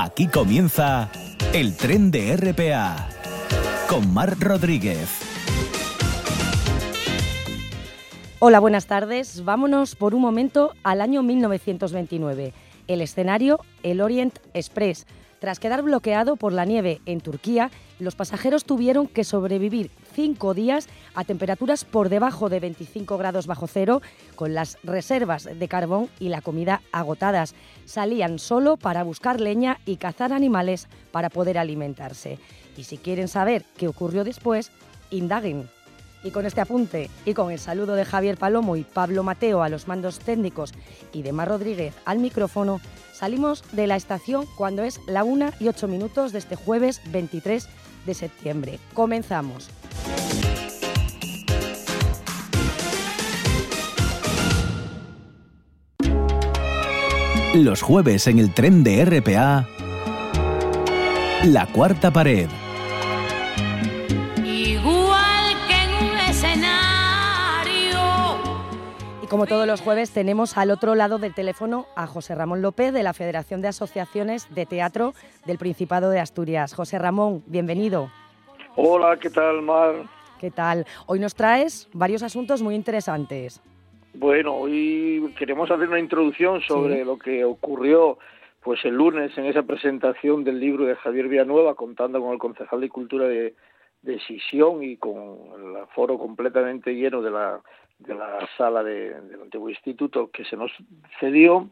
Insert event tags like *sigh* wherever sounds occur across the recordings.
Aquí comienza el tren de RPA con Mar Rodríguez. Hola, buenas tardes. Vámonos por un momento al año 1929. El escenario, el Orient Express. Tras quedar bloqueado por la nieve en Turquía, los pasajeros tuvieron que sobrevivir cinco días a temperaturas por debajo de 25 grados bajo cero, con las reservas de carbón y la comida agotadas. Salían solo para buscar leña y cazar animales para poder alimentarse. Y si quieren saber qué ocurrió después, indaguen. Y con este apunte y con el saludo de Javier Palomo y Pablo Mateo a los mandos técnicos y de Mar Rodríguez al micrófono, salimos de la estación cuando es la 1 y 8 minutos de este jueves 23 de septiembre. Comenzamos. Los jueves en el tren de RPA, La Cuarta Pared. Como todos los jueves tenemos al otro lado del teléfono a José Ramón López de la Federación de Asociaciones de Teatro del Principado de Asturias. José Ramón, bienvenido. Hola, ¿qué tal, Mar? ¿Qué tal? Hoy nos traes varios asuntos muy interesantes. Bueno, hoy queremos hacer una introducción sobre Sí. lo que ocurrió pues el lunes en esa presentación del libro de Javier Villanueva, contando con el concejal de Cultura de, de Sisión y con el aforo completamente lleno de la, de la sala de- del antiguo instituto que se nos cedió,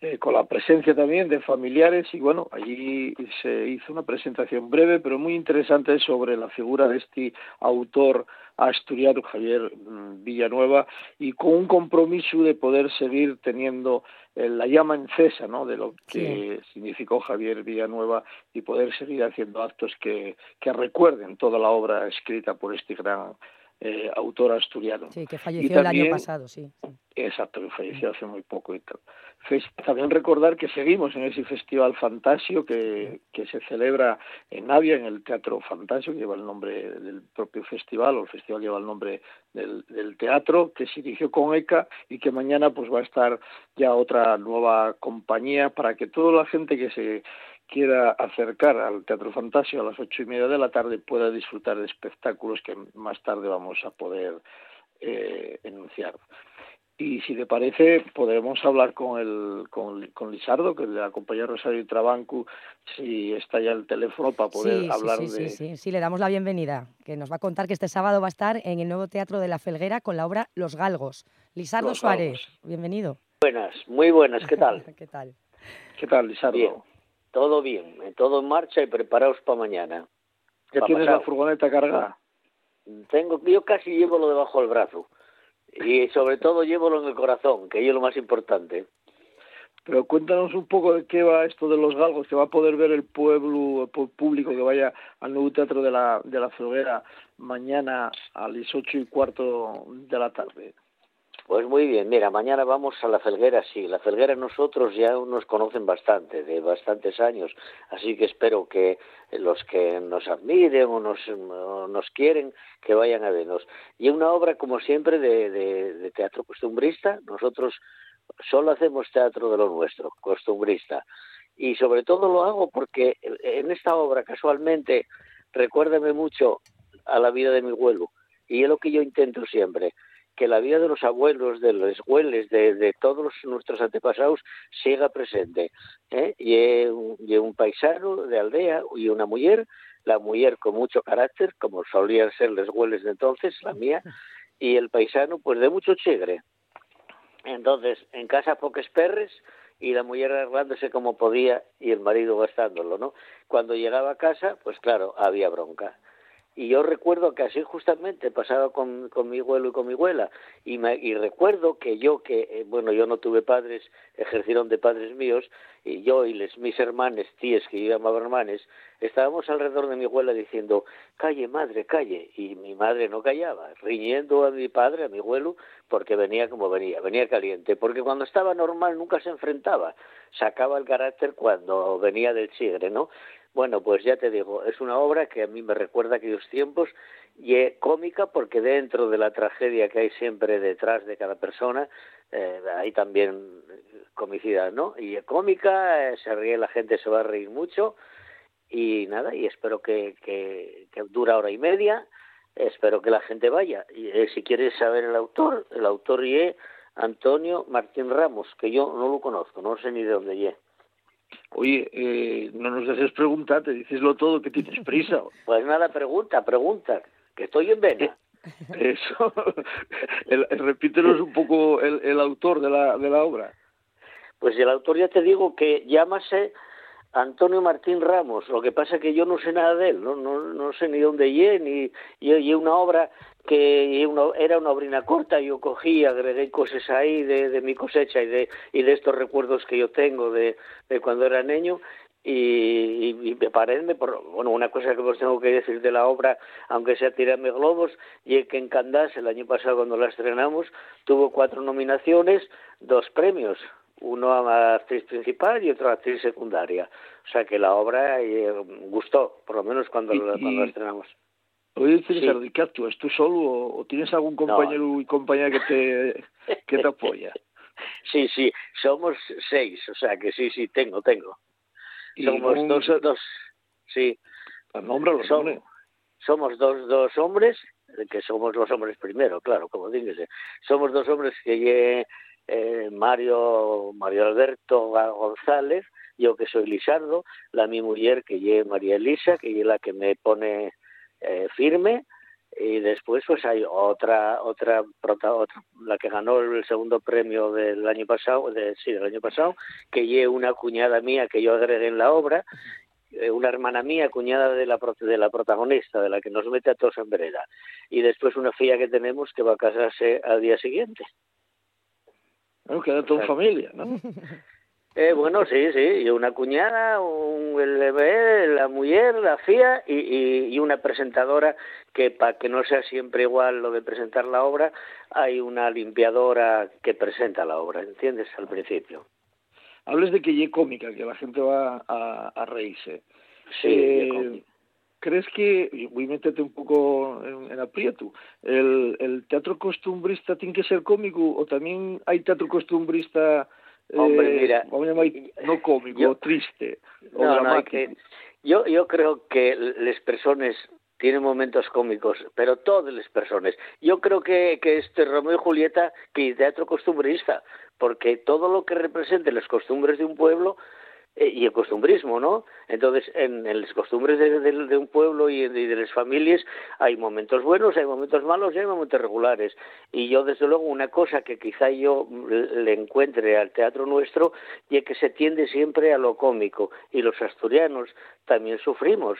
eh, con la presencia también de familiares y bueno, allí se hizo una presentación breve pero muy interesante sobre la figura de este autor asturiano Javier mm, Villanueva y con un compromiso de poder seguir teniendo eh, la llama encesa ¿no? de lo que significó Javier Villanueva y poder seguir haciendo actos que, que recuerden toda la obra escrita por este gran eh, autor asturiano. Sí, que Y falleció el año también- pasado, sí. sí. Exacto, que falleció hace muy poco y tal. También recordar que seguimos en ese festival Fantasio que, que se celebra en Navia, en el Teatro Fantasio, que lleva el nombre del propio festival, o el festival lleva el nombre del, del teatro, que se inició con ECA y que mañana pues va a estar ya otra nueva compañía para que toda la gente que se quiera acercar al Teatro Fantasio a las ocho y media de la tarde pueda disfrutar de espectáculos que más tarde vamos a poder eh, enunciar. Y si te parece, podemos hablar con el con, con Lisardo, que la compañía Rosario y Trabanco, si está ya el teléfono para poder sí, hablar sí, sí, de... sí, sí, sí, le damos la bienvenida, que nos va a contar que este sábado va a estar en el nuevo Teatro de la Felguera con la obra Los Galgos. Lisardo Los Suárez, Galgos. bienvenido. Buenas, muy buenas, ¿qué tal? *laughs* ¿Qué tal? ¿Qué tal, Lisardo? Bien, todo bien, eh, todo en marcha y preparaos para mañana. ¿Ya pa' tienes pasado. la furgoneta cargada? Tengo, yo casi llevo lo debajo del brazo y sobre todo llevo en el corazón, que es lo más importante. Pero cuéntanos un poco de qué va esto de los galgos, que va a poder ver el pueblo el público que vaya al nuevo teatro de la, de la Felguera mañana a las ocho y cuarto de la tarde. Pues muy bien, mira, mañana vamos a la Felguera, sí, la Felguera nosotros ya nos conocen bastante, de bastantes años, así que espero que los que nos admiren o nos, nos quieren, que vayan a vernos. Y una obra, como siempre, de teatro costumbrista, nosotros solo hacemos teatro de lo nuestro, costumbrista. Y sobre todo lo hago porque en esta obra, casualmente, recuérdame mucho a la vida de mi abuelo, y es lo que yo intento siempre, que la vida de los abuelos, de los abuelos, de, todos nuestros antepasados siga presente. ¿eh? Y, un, un paisano de aldea y una mujer, la mujer con mucho carácter, como solían ser los abuelos de entonces, la mía, y el paisano pues de mucho chigre. Entonces, en casa pocos perres y la mujer arreglándose como podía y el marido gastándolo, ¿no? Cuando llegaba a casa, pues claro, había bronca. Y yo recuerdo que así justamente pasaba con, con mi abuelo y con mi abuela. Y, me, y recuerdo que yo, que eh, bueno, yo no tuve padres, ejercieron de padres míos, y yo y les, mis hermanes, tías que yo llamaba hermanes, estábamos alrededor de mi abuela diciendo, calle madre, calle. Y mi madre no callaba, riñendo a mi padre, a mi abuelo, porque venía como venía, venía caliente. Porque cuando estaba normal nunca se enfrentaba, sacaba el carácter cuando venía del chigre, ¿no? Bueno, pues ya te digo, es una obra que a mí me recuerda aquellos tiempos y es cómica porque dentro de la tragedia que hay siempre detrás de cada persona, eh, hay también comicidad, ¿no? Y cómica, eh, se ríe la gente, se va a reír mucho y nada, y espero que, que, que dura hora y media, espero que la gente vaya. Y eh, si quieres saber el autor, el autor es Antonio Martín Ramos, que yo no lo conozco, no sé ni de dónde ye. Oye, eh, no nos dejes preguntar, te dices todo, que tienes prisa. *laughs* pues nada, pregunta, pregunta, que estoy en vena. Eso, *laughs* el, repítenos un poco el, el autor de la, de la obra. Pues el autor ya te digo que llámase Antonio Martín Ramos. Lo que pasa es que yo no sé nada de él, no, no, no sé ni dónde llegué, ni y, una obra que era una obrina corta, yo cogí, agregué cosas ahí de, mi cosecha y de, y de estos recuerdos que yo tengo de, cuando era niño y, y, me por bueno una cosa que os tengo que decir de la obra aunque sea tirarme globos y es que en Candás el año pasado cuando la estrenamos tuvo cuatro nominaciones dos premios uno a actriz principal y otro a actriz secundaria. O sea que la obra eh, gustó, por lo menos cuando, cuando la estrenamos. Oye, César, ¿qué actúas? ¿Tú solo o, tienes algún compañero y compañera que te, que te apoya? *laughs* sí, sí, somos seis, o sea que sí, sí, tengo, tengo. Somos dos, dos, sí. Nombre los somos, somos dos, dos hombres, que somos los hombres primero, claro, como dígase. Somos dos hombres que eh, Mario, Mario Alberto González, yo que soy Lisardo, la mi mujer que es María Elisa, que es la que me pone eh, firme, y después pues hay otra otra otra la que ganó el segundo premio del año pasado de, sí del año pasado que es una cuñada mía que yo agregué en la obra eh, una hermana mía cuñada de la de la protagonista de la que nos mete a todos en vereda. Y después una filla que tenemos que va a casarse al día siguiente toda familia, ¿no? *laughs* Eh, bueno, sí, sí, y una cuñada, un, el, la mujer, la fía y, y, una presentadora que para que no sea siempre igual lo de presentar la obra, hay una limpiadora que presenta la obra, ¿entiendes? Al principio. Hables de que ye cómica, que la gente va a, a reírse. Sí, eh, ¿Crees que, voy a meterte un poco en, en aprieto, el, el, teatro costumbrista tiene que ser cómico o también hay teatro costumbrista, Hombre, eh, mira, no cómico, yo, triste o no, que, yo, yo creo que las personas tienen momentos cómicos, pero todas las personas. Yo creo que, que este Romeo y Julieta, que es teatro costumbrista, porque todo lo que represente las costumbres de un pueblo y el costumbrismo, ¿no? Entonces, en, en las costumbres de, de, un pueblo y de, de las familias hay momentos buenos, hay momentos malos y hay momentos regulares. Y yo, desde luego, una cosa que quizá yo le encuentre al teatro nuestro y es que se tiende siempre a lo cómico. Y los asturianos también sufrimos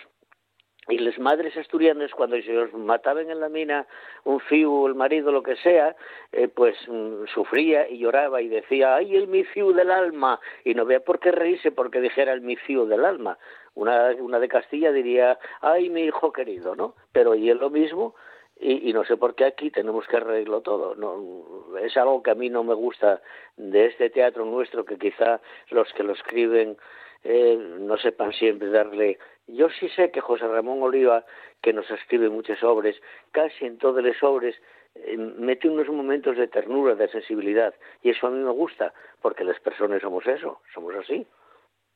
y las madres asturianas cuando se os mataban en la mina un fiu el marido lo que sea eh, pues mm, sufría y lloraba y decía ay el mi fiu del alma y no vea por qué reírse porque dijera el mi fiu del alma. Una una de Castilla diría ay mi hijo querido no pero y es lo mismo y, y, no sé por qué aquí tenemos que arreglo todo. No, es algo que a mí no me gusta de este teatro nuestro, que quizá los que lo escriben eh, no sepan siempre darle yo sí sé que José Ramón Oliva, que nos escribe muchas obras, casi en todas las obras eh, mete unos momentos de ternura, de sensibilidad, y eso a mí me gusta, porque las personas somos eso, somos así,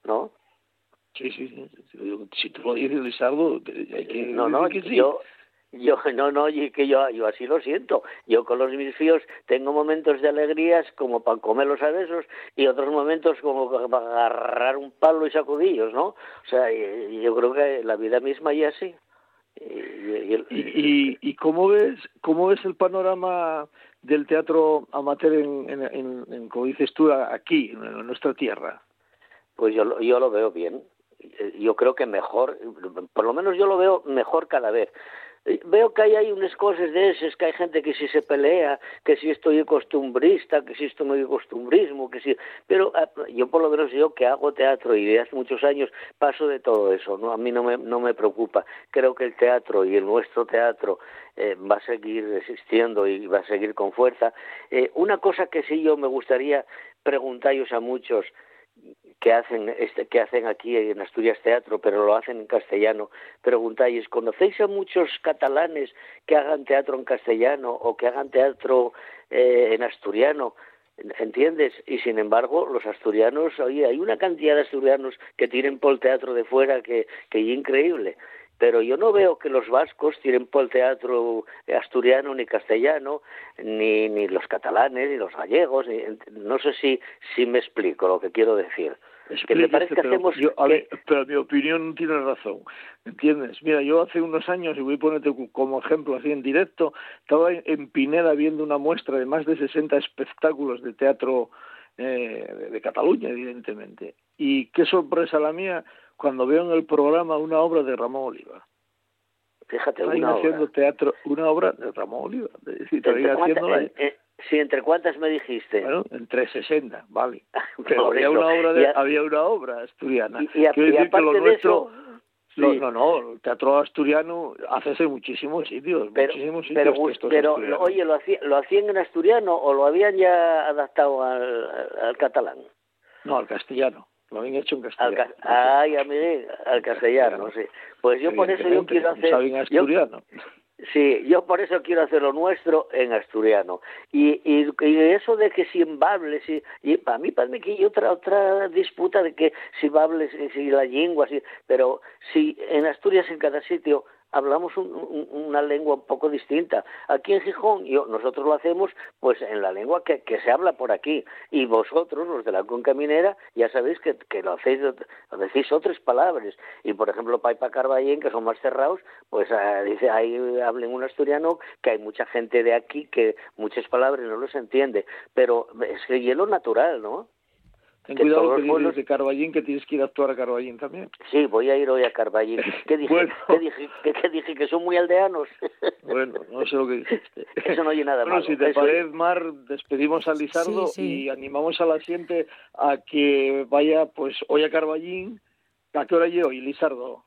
¿no? Sí, sí, si tú lo dices, Lizardo, hay que no, no, que sí. Yo, *laughs* no, no, que yo, yo así lo siento. Yo con los mis fíos tengo momentos de alegrías como para comerlos a besos y otros momentos como para agarrar un palo y sacudillos, ¿no? O sea, yo creo que la vida misma y así. Y, y, y, y, cómo ves cómo ves el panorama del teatro amateur en, en, en, en como dices tú aquí en nuestra tierra pues yo yo lo veo bien yo creo que mejor por lo menos yo lo veo mejor cada vez veo que hay, hay unas cosas de esas, que hay gente que si se pelea, que si estoy costumbrista, que si esto no es costumbrismo, que si... Pero ah, yo por lo menos yo que hago teatro y de hace muchos años paso de todo eso, ¿no? A mí no me, no me preocupa. Creo que el teatro y el nuestro teatro eh, va a seguir existiendo y va a seguir con fuerza. Eh, una cosa que sí yo me gustaría preguntaros a muchos, que hacen este, que hacen aquí en Asturias Teatro, pero lo hacen en castellano. Preguntáis, ¿conocéis a muchos catalanes que hagan teatro en castellano o que hagan teatro eh, en asturiano? ¿Entiendes? Y sin embargo, los asturianos, oye, hay una cantidad de asturianos que tienen por el teatro de fuera que, que es increíble pero yo no veo que los vascos tiren por el teatro asturiano ni castellano, ni, ni los catalanes, ni los gallegos, no sé si, si me explico lo que quiero decir. Que me parece que hacemos... pero mi opinión tiene razón, ¿entiendes? Mira, yo hace unos años, y voy a ponerte como ejemplo así en directo, estaba en Pineda viendo una muestra de más de 60 espectáculos de teatro eh, de Cataluña, evidentemente. Y qué sorpresa la mía cuando veo en el programa una obra de Ramón Oliva. Fíjate, Están una haciendo obra. teatro, una obra de Ramón Oliva. Es decir, ¿Entre haciéndola, en, sí, ¿entre cuántas me dijiste? Bueno, entre 60, vale. *laughs* Pero había una obra de, a- había una obra asturiana. Y, y a- Quiero y decir que lo de nuestro, eso, no, sí. no, no, el teatro asturiano hace en muchísimos sitios, pero, muchísimos sitios pero, pero, oye, ¿lo, hacía- ¿lo hacían en asturiano o lo habían ya adaptado al, al catalán? No, al castellano. Lo habían hecho en Al castellano. ca- Ay, amigo, al castellano, sí. Pues yo por eso yo quiero hacer... Yo- asturiano. Sí, yo por eso quiero hacer lo nuestro en asturiano. Y, y, eso de que si en Bables, y, para mí parece que hay otra otra disputa de que si Bables, si la lengua, si, pero si en Asturias en cada sitio hablamos un- un- una lengua un poco distinta. Aquí en Gijón yo, nosotros lo hacemos pues en la lengua que, que se habla por aquí. Y vosotros, los de la cuenca minera, ya sabéis que, que lo hacéis, lo decís otras palabras. Y por ejemplo, Paipa Carballén, que son más cerrados, pues ah, dice ahí hablen un asturiano que hay mucha gente de aquí que muchas palabras no los entiende. Pero es que hielo natural, ¿no? Ten que cuidado que dices de Carballín que tienes que ir a actuar a Carballín también. Sí, voy a ir hoy a Carballín. *laughs* ¿Qué dije? Bueno. ¿Qué dije? ¿Qué, qué dije? ¿Que son muy aldeanos? *laughs* Bueno, no sé lo que dijiste. *laughs* Eso no oye nada Bueno, malo. si te Eso- parece, Mar, despedimos a Lizardo Sí, sí. y animamos a la gente a que vaya pues hoy a Carballín. ¿A qué hora yo hoy, Lizardo?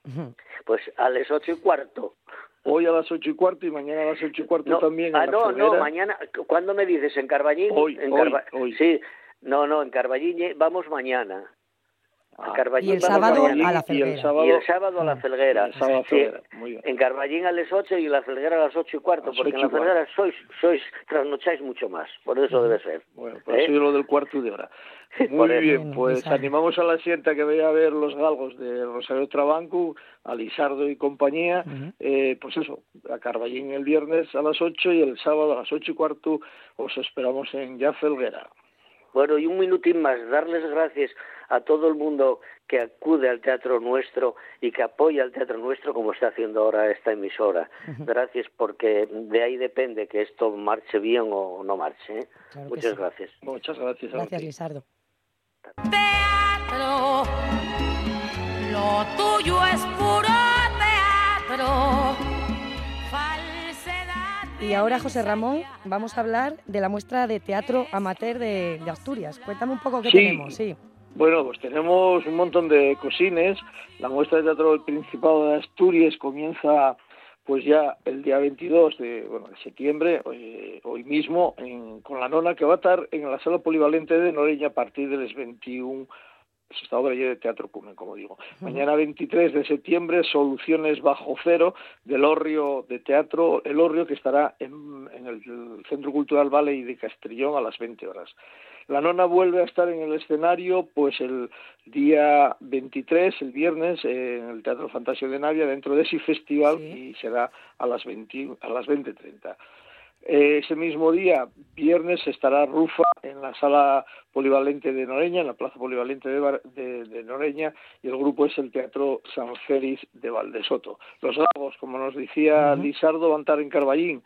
Pues a las ocho y cuarto. Hoy a las ocho y cuarto y mañana a las ocho y cuarto No, también. ah, en la no, no, mañana. ¿Cuándo me dices? ¿En Carballín? Hoy, en hoy, Carba- hoy. Sí, no, no, en Carballín eh, vamos mañana. Ah, A Carballín Y el sábado mañana. a la y el sábado, Y el sábado a la Felguera. el sábado a Sí, Felguera. Muy bien. En Carballín a las 8 y en la Felguera a las ocho y cuarto, porque ocho en la y cuarto. Felguera sois, sois, trasnocháis mucho más, por eso debe ser. Bueno, pues ¿Eh? ha sido lo del cuarto de hora. *laughs* Por Muy bien, pues Lizardo. animamos a la sienta que vaya a ver los galgos de Rosario Trabanco, a Lizardo y compañía, eh, pues eso, a Carballín el viernes a las 8 y el sábado a las ocho y cuarto os esperamos en Ya Felguera. Bueno, y un minutín más, darles gracias a todo el mundo que acude al teatro nuestro y que apoya al teatro nuestro como está haciendo ahora esta emisora. Gracias porque de ahí depende que esto marche bien o no marche. ¿eh? Claro Muchas sí. gracias. Muchas gracias. Gracias. Lizardo. teatro. Lo tuyo es puro teatro. Y ahora, José Ramón, vamos a hablar de la muestra de teatro amateur de, de Asturias. Cuéntame un poco qué Sí. tenemos. Sí. Bueno, pues tenemos un montón de cosines. La muestra de teatro del Principado de Asturias comienza pues ya el día 22 de, bueno, de septiembre, hoy, hoy mismo, en- con la nona que va a estar en la sala polivalente de Noreña a partir de las 21 pues esta obra ya de teatro Cumen, como digo. Mañana 23 de septiembre, Soluciones Bajo Cero, del Orrio de Teatro, el Orrio que estará en, en el Centro Cultural Valley de Castrillón a las 20 horas. La nona vuelve a estar en el escenario pues el día 23, el viernes, en el Teatro Fantasio de Navia, dentro de ese festival Sí. y será a las 20, a las 20.30. Eh, ese mismo día, viernes, estará Rufa en la sala polivalente de Noreña, en la plaza polivalente de, Bar- de- de Noreña, y el grupo es el Teatro San Félix de Valdesoto. Los Lagos, como nos decía Ujú. Lizardo, van a estar en Carballín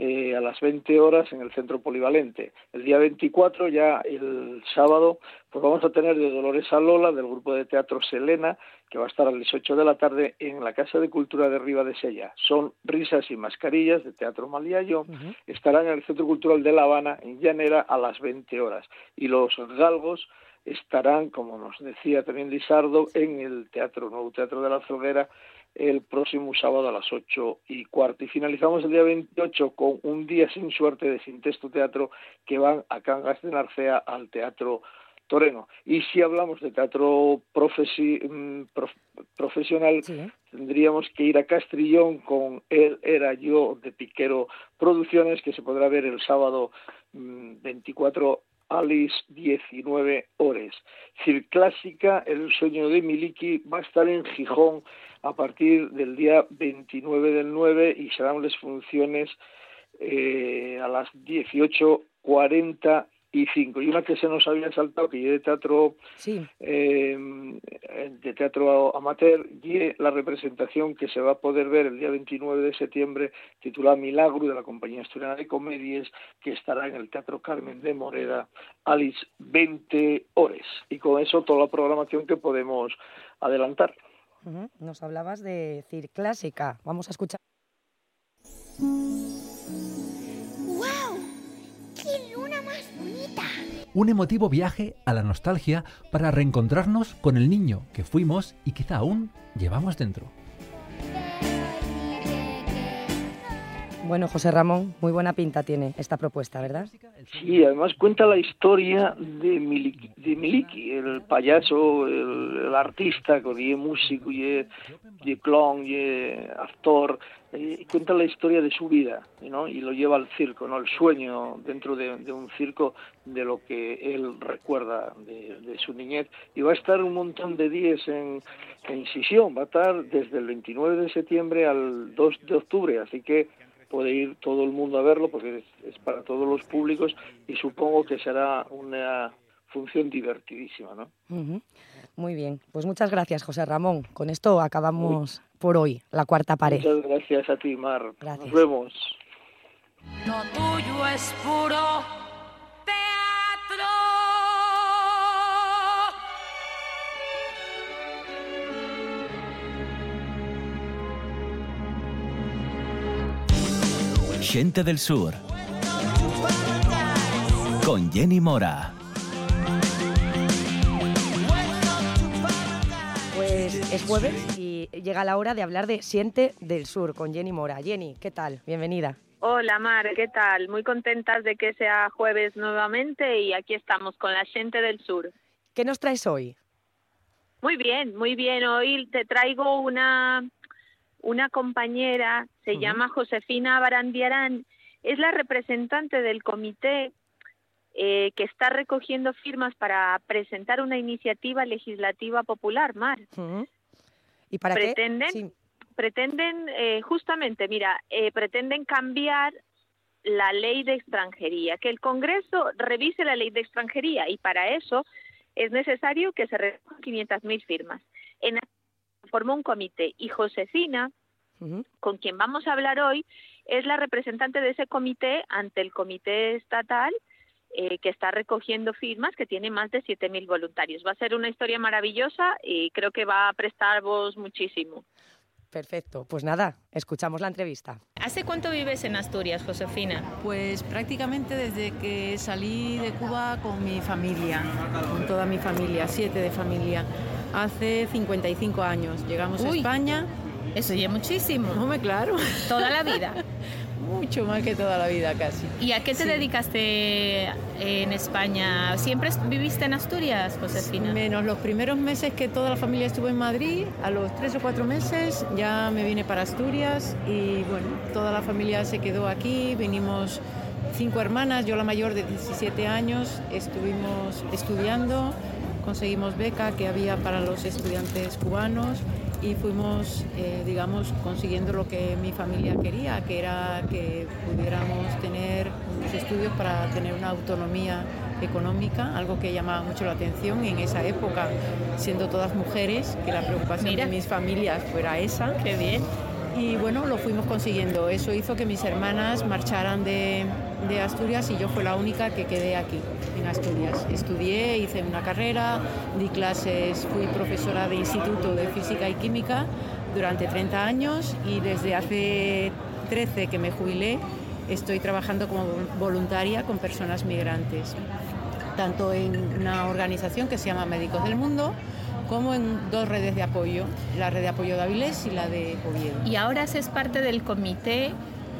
eh, a las 20 horas en el centro polivalente. El día 24, ya el sábado, pues vamos a tener de Dolores a Lola, del grupo de teatro Selena, que va a estar a las 8 de la tarde en la Casa de Cultura de Riva de Sella. Son risas y mascarillas de Teatro Maliayo. Estarán en el Centro Cultural de La Habana, en Llanera, a las 20 horas. Y los galgos estarán, como nos decía también Lizardo, en el Teatro Nuevo Teatro de la Felguera el próximo sábado a las ocho y cuarto. Y finalizamos el día 28 con un día sin suerte de Sin Texto Teatro que van a Cangas de Narcea al Teatro Toreno. Y si hablamos de teatro profesi- mm, prof- profesional, Sí. tendríamos que ir a Castrillón con Él era yo de Piquero Producciones, que se podrá ver el sábado mm, 24 Alice 19 horas. Clásica, El sueño de Miliki, va a estar en Gijón a partir del día 29 del 9 y serán las funciones eh, a las 18.40 y cinco. Y una que se nos había saltado, que es de teatro eh, de teatro amateur, y la representación que se va a poder ver el día 29 de septiembre, titulada Milagro, de la Compañía Asturiana de Comedias, que estará en el Teatro Carmen de Moreda, Alice 20 horas. Y con eso toda la programación que podemos adelantar. Nos hablabas de CIR Clásica. Vamos a escuchar. Un emotivo viaje a la nostalgia para reencontrarnos con el niño que fuimos y quizá aún llevamos dentro. Bueno, José Ramón, muy buena pinta tiene esta propuesta, ¿verdad? Sí, además cuenta la historia de Miliki, el payaso, el, artista, que es músico, y clown, y actor, y cuenta la historia de su vida, ¿no? Y lo lleva al circo, ¿no? El sueño dentro de, un circo de lo que él recuerda de, su niñez. Y va a estar un montón de días en, en Sisión, va a estar desde el 29 de septiembre al 2 de octubre, así que puede ir todo el mundo a verlo porque es, para todos los públicos y supongo que será una función divertidísima, ¿no? Muy bien, pues muchas gracias, José Ramón. Con esto acabamos por hoy la cuarta pared. Muchas gracias a ti, Mar. Nos vemos. Lo tuyo es puro Gente del Sur. Con Jenny Mora. Pues es jueves y llega la hora de hablar de Siente del Sur con Jenny Mora. Jenny, ¿qué tal? Bienvenida. Hola Mar, ¿qué tal? Muy contentas de que sea jueves nuevamente y aquí estamos con la gente del sur. ¿Qué nos traes hoy? Muy bien, muy bien. Hoy te traigo una una compañera, se llama Josefina Barandiarán, es la representante del comité eh, que está recogiendo firmas para presentar una iniciativa legislativa popular, Mar. ¿Y para pretenden, qué? Pretenden, eh, justamente, mira, eh, pretenden cambiar la ley de extranjería, que el Congreso revise la ley de extranjería y para eso es necesario que se recojan 500.000 firmas. En formó un comité y Josefina, con quien vamos a hablar hoy, es la representante de ese comité ante el comité estatal eh, que está recogiendo firmas, que tiene más de 7.000 voluntarios. Va a ser una historia maravillosa y creo que va a prestar vos muchísimo. Perfecto, pues nada, escuchamos la entrevista. ¿Hace cuánto vives en Asturias, Josefina? Pues prácticamente desde que salí de Cuba con mi familia, con toda mi familia, siete de familia hace 55 años. Llegamos a España. Eso ya muchísimo. No me claro. Toda la vida. *laughs* Mucho más que toda la vida casi. ¿Y a qué te dedicaste en España? ¿Siempre viviste en Asturias, Josefina? Menos los primeros meses que toda la familia estuvo en Madrid, a los tres o cuatro meses ya me vine para Asturias y bueno, toda la familia se quedó aquí, vinimos cinco hermanas, yo la mayor de 17 años, estuvimos estudiando conseguimos beca que había para los estudiantes cubanos y fuimos, eh, digamos, consiguiendo lo que mi familia quería, que era que pudiéramos tener unos estudios para tener una autonomía económica, algo que llamaba mucho la atención en esa época, siendo todas mujeres, que la preocupación de mis familias fuera esa. Qué bien. Y bueno, lo fuimos consiguiendo. Eso hizo que mis hermanas marcharan de, Asturias y yo fui la única que quedé aquí, en Asturias. Estudié, hice una carrera, di clases, fui profesora de instituto de física y química durante 30 años y desde hace 13 que me jubilé estoy trabajando como voluntaria con personas migrantes, tanto en una organización que se llama Médicos del Mundo, como en dos redes de apoyo, la red de apoyo de Avilés y la de Oviedo. Y ahora es parte del comité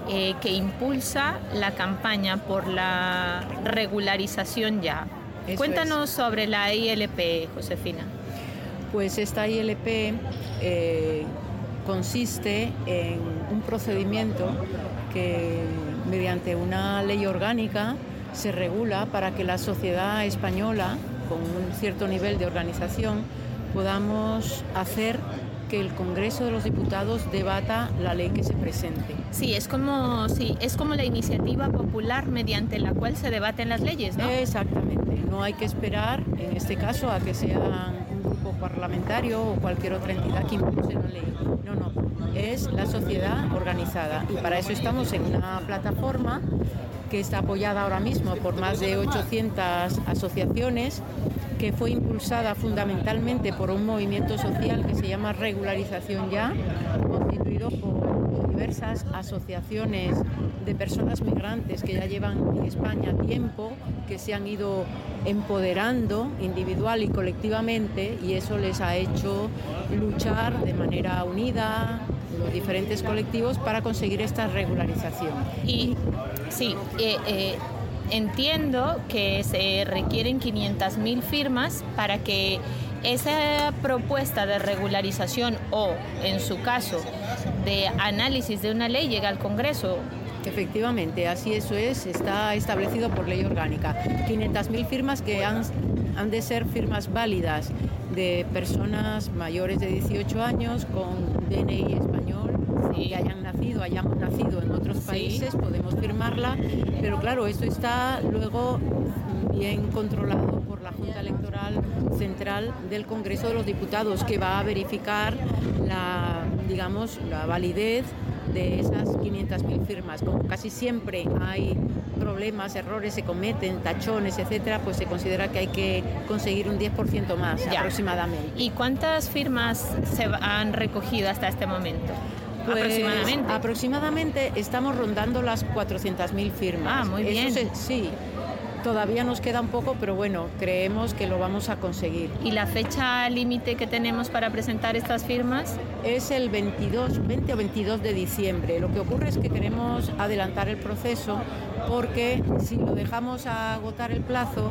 eh, que impulsa la campaña por la regularización ya. Cuéntanos sobre la ILP, Josefina. Pues esta ILP eh, consiste en un procedimiento que mediante una ley orgánica se regula para que la sociedad española, con un cierto nivel de organización, podamos hacer que el Congreso de los Diputados debata la ley que se presente. Sí, es como, sí, es como la iniciativa popular mediante la cual se debaten las leyes, ¿no? Exactamente. No hay que esperar, en este caso, a que sea un grupo parlamentario o cualquier otra entidad que impulse la ley. No, no. Es la sociedad organizada. Y para eso estamos en una plataforma que está apoyada ahora mismo por más de 800 asociaciones que fue impulsada fundamentalmente por un movimiento social que se llama Regularización Ya, constituido por diversas asociaciones de personas migrantes que ya llevan en España tiempo, que se han ido empoderando individual y colectivamente y eso les ha hecho luchar de manera unida, los diferentes colectivos para conseguir esta regularización. Y sí, eh, eh, entiendo que se requieren 500.000 firmas para que esa propuesta de regularización o, en su caso, de análisis de una ley llegue al Congreso. Efectivamente, así eso es, está establecido por ley orgánica. 500.000 firmas que han, han de ser firmas válidas de personas mayores de 18 años con DNI español y hayan nacido, hayamos nacido en otros países, podemos firmarla, pero claro, esto está luego bien controlado por la Junta Electoral Central del Congreso de los Diputados, que va a verificar la, digamos, la validez de esas 500.000 firmas. Como casi siempre hay problemas, errores, se cometen, tachones, etcétera, pues se considera que hay que conseguir un 10% más aproximadamente. ¿Y cuántas firmas se han recogido hasta este momento? Pues, aproximadamente. Aproximadamente estamos rondando las 400.000 firmas. Ah, muy bien. Eso se- sí, todavía nos queda un poco, pero bueno, creemos que lo vamos a conseguir. ¿Y la fecha límite que tenemos para presentar estas firmas? Es el 22, 20 o 22 de diciembre. Lo que ocurre es que queremos adelantar el proceso porque si lo dejamos agotar el plazo,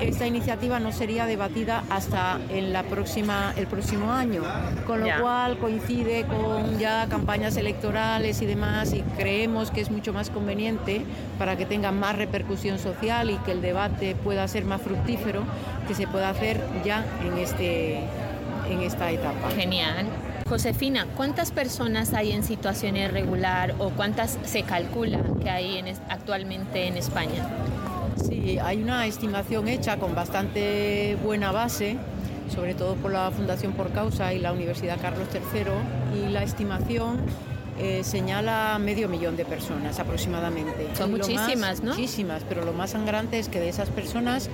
esta iniciativa no sería debatida hasta en la próxima, el próximo año, con lo cual coincide con ya campañas electorales y demás y creemos que es mucho más conveniente para que tenga más repercusión social y que el debate pueda ser más fructífero, que se pueda hacer ya en, este, en esta etapa. Genial. Josefina, ¿cuántas personas hay en situación irregular o cuántas se calcula que hay en actualmente en España? Sí, hay una estimación hecha con bastante buena base, sobre todo por la Fundación Por Causa y la Universidad Carlos III, y la estimación eh, señala medio millón de personas aproximadamente. Son más- muchísimas, ¿no? Muchísimas, pero lo más sangrante es que de esas personas,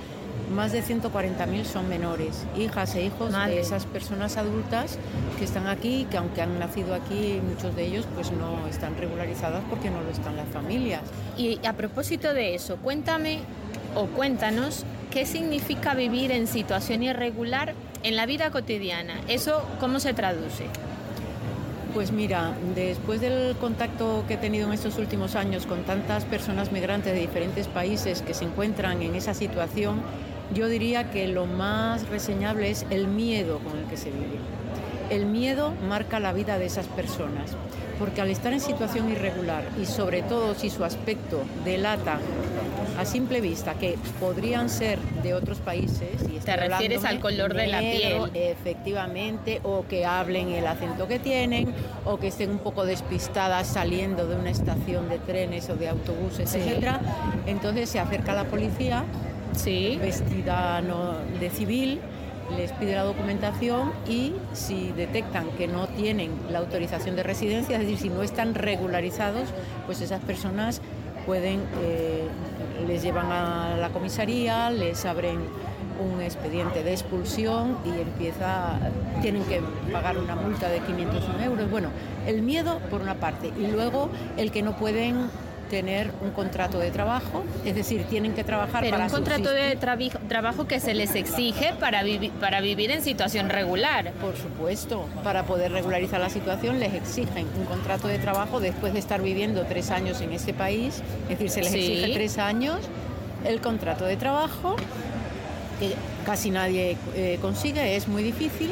más de 140.000 son menores, hijas e hijos Madre. de esas personas adultas que están aquí, que aunque han nacido aquí, muchos de ellos pues no están regularizadas porque no lo están las familias. Y a propósito de eso, cuéntame o cuéntanos qué significa vivir en situación irregular en la vida cotidiana. ¿Eso cómo se traduce? Pues mira, después del contacto que he tenido en estos últimos años con tantas personas migrantes de diferentes países que se encuentran en esa situación, yo diría que lo más reseñable es el miedo con el que se vive. El miedo marca la vida de esas personas, porque al estar en situación irregular y sobre todo si su aspecto delata a simple vista que podrían ser de otros países, y estoy refieres al color de la piel. Efectivamente, o que hablen el acento que tienen, o que estén un poco despistadas saliendo de una estación de trenes o de autobuses, Sí. etcétera. Entonces se acerca la policía Sí. vestida de civil, les pide la documentación y si detectan que no tienen la autorización de residencia, es decir, si no están regularizados, pues esas personas pueden, eh, les llevan a la comisaría, les abren un expediente de expulsión y empieza, tienen que pagar una multa de 501 euros. Bueno, el miedo por una parte y luego el que no pueden tener un contrato de trabajo, es decir, tienen que trabajar Pero para un contrato de trabi- trabajo que se les exige para, vivi- para vivir en situación regular. Por supuesto, para poder regularizar la situación les exigen un contrato de trabajo después de estar viviendo tres años en este país, es decir, se les Sí. exige tres años el contrato de trabajo, que casi nadie eh, consigue, es muy difícil,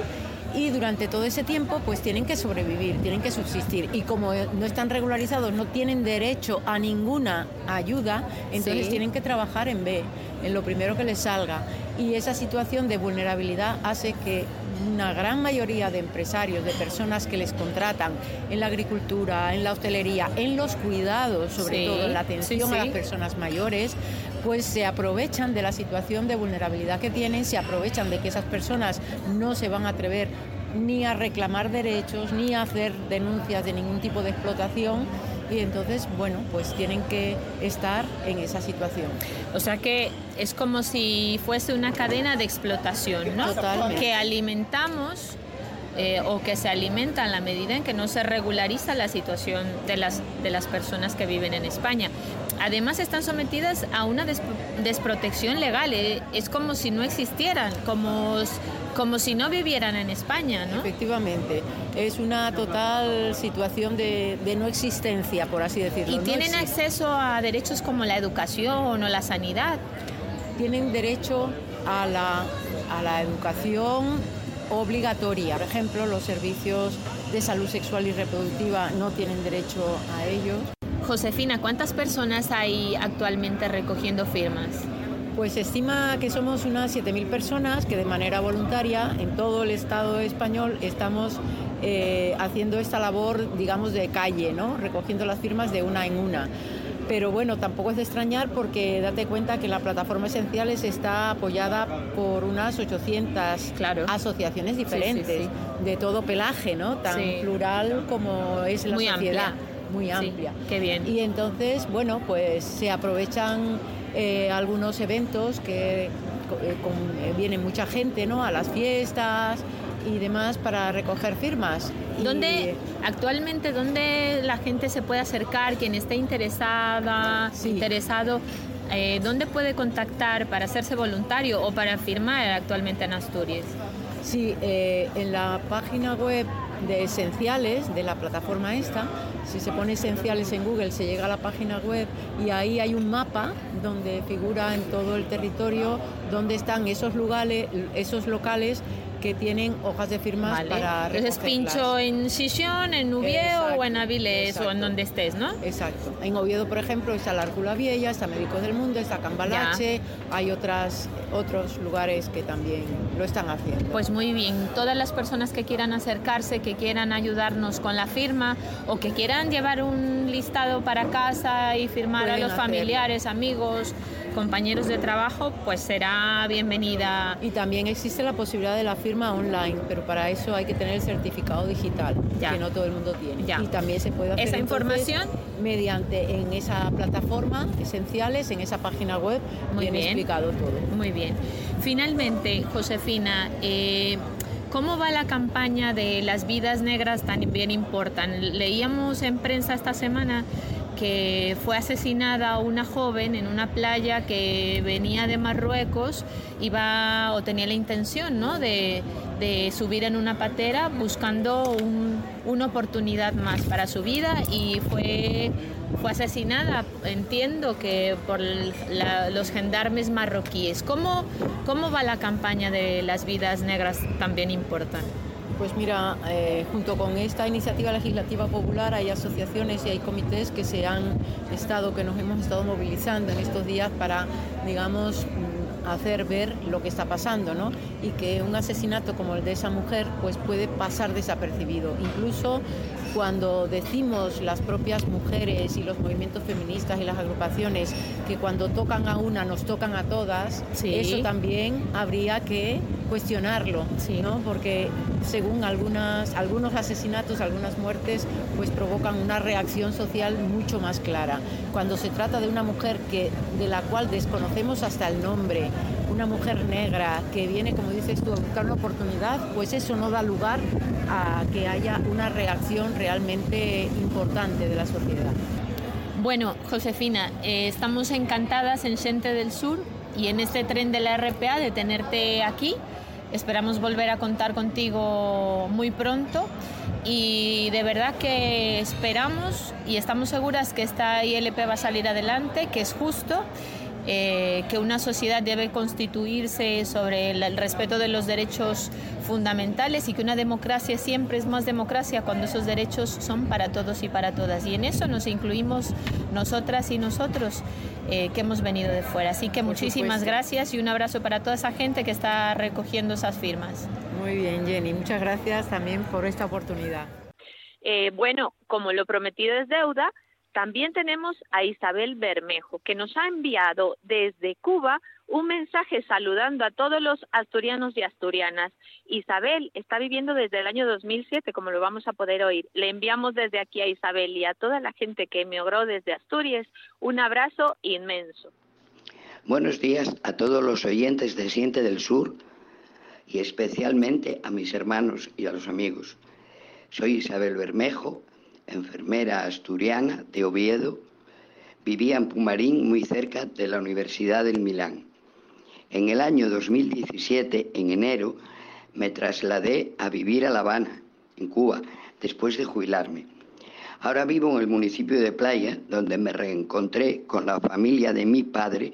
y durante todo ese tiempo pues tienen que sobrevivir, tienen que subsistir. Y como no están regularizados, no tienen derecho a ninguna ayuda, entonces tienen que trabajar en B, en lo primero que les salga. Y esa situación de vulnerabilidad hace que una gran mayoría de empresarios, de personas que les contratan en la agricultura, en la hostelería, en los cuidados, sobre todo en la atención a las personas mayores, pues se aprovechan de la situación de vulnerabilidad que tienen, se aprovechan de que esas personas no se van a atrever ni a reclamar derechos, ni a hacer denuncias de ningún tipo de explotación y entonces, bueno, pues tienen que estar en esa situación. O sea que es como si fuese una cadena de explotación, ¿no? Totalmente. Que alimentamos eh, o que se alimenta en la medida en que no se regulariza la situación de las, de las personas que viven en España. Además están sometidas a una desprotección legal, eh, es como si no existieran, como, como si no vivieran en España, ¿no? Efectivamente, es una total situación de, no existencia, por así decirlo. ¿Y tienen acceso a derechos como la educación o la sanidad? Tienen derecho a la, a la educación obligatoria. Por ejemplo, los servicios de salud sexual y reproductiva no tienen derecho a ellos. Josefina, ¿cuántas personas hay actualmente recogiendo firmas? Pues se estima que somos unas 7.000 personas que de manera voluntaria en todo el Estado español estamos eh, haciendo esta labor, digamos, de calle, ¿no? recogiendo las firmas de una en una pero bueno, tampoco es de extrañar porque date cuenta que la plataforma Esenciales está apoyada por unas 800 asociaciones diferentes, de todo pelaje, ¿no? Tan plural como es la sociedad. Muy amplia. qué bien. Y entonces, bueno, pues se aprovechan eh, algunos eventos que eh, eh, viene mucha gente, ¿no? A las fiestas, y demás para recoger firmas. ¿Dónde, actualmente, dónde la gente se puede acercar, quien esté interesada, interesado, eh, dónde puede contactar para hacerse voluntario o para firmar actualmente en Asturias? Sí, eh, en la página web de Esenciales, de la plataforma esta, si se pone Esenciales en Google se llega a la página web y ahí hay un mapa donde figura en todo el territorio dónde están esos lugares, esos locales que tienen hojas de firmas para Entonces pincho en Sisión, en Oviedo o en Avilés o en donde estés, ¿no? Exacto. En Oviedo, por ejemplo, está la Árcula Vieja, está Médicos del Mundo, está Cambalache, hay otras, otros lugares que también lo están haciendo. Pues muy bien, todas las personas que quieran acercarse, que quieran ayudarnos con la firma o que quieran llevar un listado para casa y firmar a los familiares, amigos, compañeros de trabajo, pues será bienvenida. Y también existe la posibilidad de la firma online, pero para eso hay que tener el certificado digital, que no todo el mundo tiene. Y también se puede hacer esa información mediante en esa plataforma esenciales, en esa página web, Muy bien explicado todo. Muy bien. Finalmente, Josefina, eh, ¿Cómo va la campaña de las vidas negras también importan? Leíamos en prensa esta semana que fue asesinada una joven en una playa que venía de Marruecos, iba o tenía la intención ¿no? de, subir en una patera buscando una oportunidad más para su vida y fue, fue asesinada, entiendo que por los gendarmes marroquíes. ¿Cómo, ¿Cómo va la campaña de las vidas negras también importan? Pues mira, eh, junto con esta iniciativa legislativa popular hay asociaciones y hay comités que se han estado, que nos hemos estado movilizando en estos días para, digamos, mm, hacer ver lo que está pasando, ¿no? Y que un asesinato como el de esa mujer, pues puede pasar desapercibido. Incluso cuando decimos las propias mujeres y los movimientos feministas y las agrupaciones que cuando tocan a una nos tocan a todas, eso también habría que cuestionarlo, ¿no? Porque según algunas, algunos asesinatos, algunas muertes, pues provocan una reacción social mucho más clara. Cuando se trata de una mujer que, de la cual desconocemos hasta el nombre, una mujer negra que viene, como dices tú, a buscar una oportunidad, pues eso no da lugar a que haya una reacción realmente importante de la sociedad. Bueno, Josefina, eh, estamos encantadas en Gente del Sur y en este tren de la RPA de tenerte aquí. Esperamos volver a contar contigo muy pronto y de verdad que esperamos y estamos seguras que esta ILP va a salir adelante, que es justo eh, que una sociedad debe constituirse sobre el, respeto de los derechos fundamentales y que una democracia siempre es más democracia cuando esos derechos son para todos y para todas. Y en eso nos incluimos nosotras y nosotros eh, que hemos venido de fuera. Así que muchísimas gracias y un abrazo para toda esa gente que está recogiendo esas firmas. Muy bien, Jenny. Muchas gracias también por esta oportunidad. Eh, bueno, como lo prometido es deuda, también tenemos a Isabel Bermejo, que nos ha enviado desde Cuba un mensaje saludando a todos los asturianos y asturianas. Isabel está viviendo desde el año 2007, como lo vamos a poder oír. Le enviamos desde aquí a Isabel y a toda la gente que emigró desde Asturias un abrazo inmenso. Buenos días a todos los oyentes de Siente del Sur y especialmente a mis hermanos y a los amigos. Soy Isabel Bermejo, enfermera asturiana de Oviedo, vivía en Pumarín, muy cerca de la Universidad del Milán. En el año 2017, en enero, me trasladé a vivir a La Habana, en Cuba, después de jubilarme. Ahora vivo en el municipio de Playa, donde me reencontré con la familia de mi padre,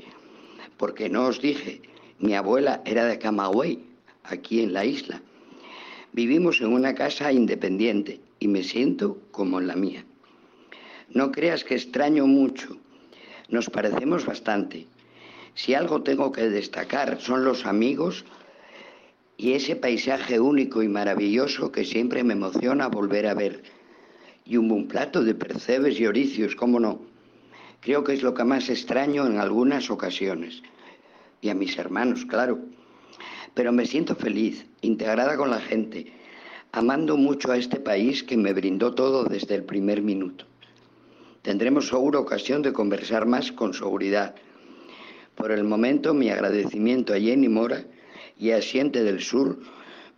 porque no os dije, mi abuela era de Camagüey, aquí en la isla. Vivimos en una casa independiente y me siento como en la mía. No creas que extraño mucho, nos parecemos bastante. Si algo tengo que destacar son los amigos y ese paisaje único y maravilloso que siempre me emociona volver a ver. Y un buen plato de percebes y oricios, cómo no. Creo que es lo que más extraño en algunas ocasiones. Y a mis hermanos, claro. Pero me siento feliz, integrada con la gente, amando mucho a este país que me brindó todo desde el primer minuto. Tendremos seguro ocasión de conversar más con seguridad. Por el momento, mi agradecimiento a Jenny Mora y a Siente del Sur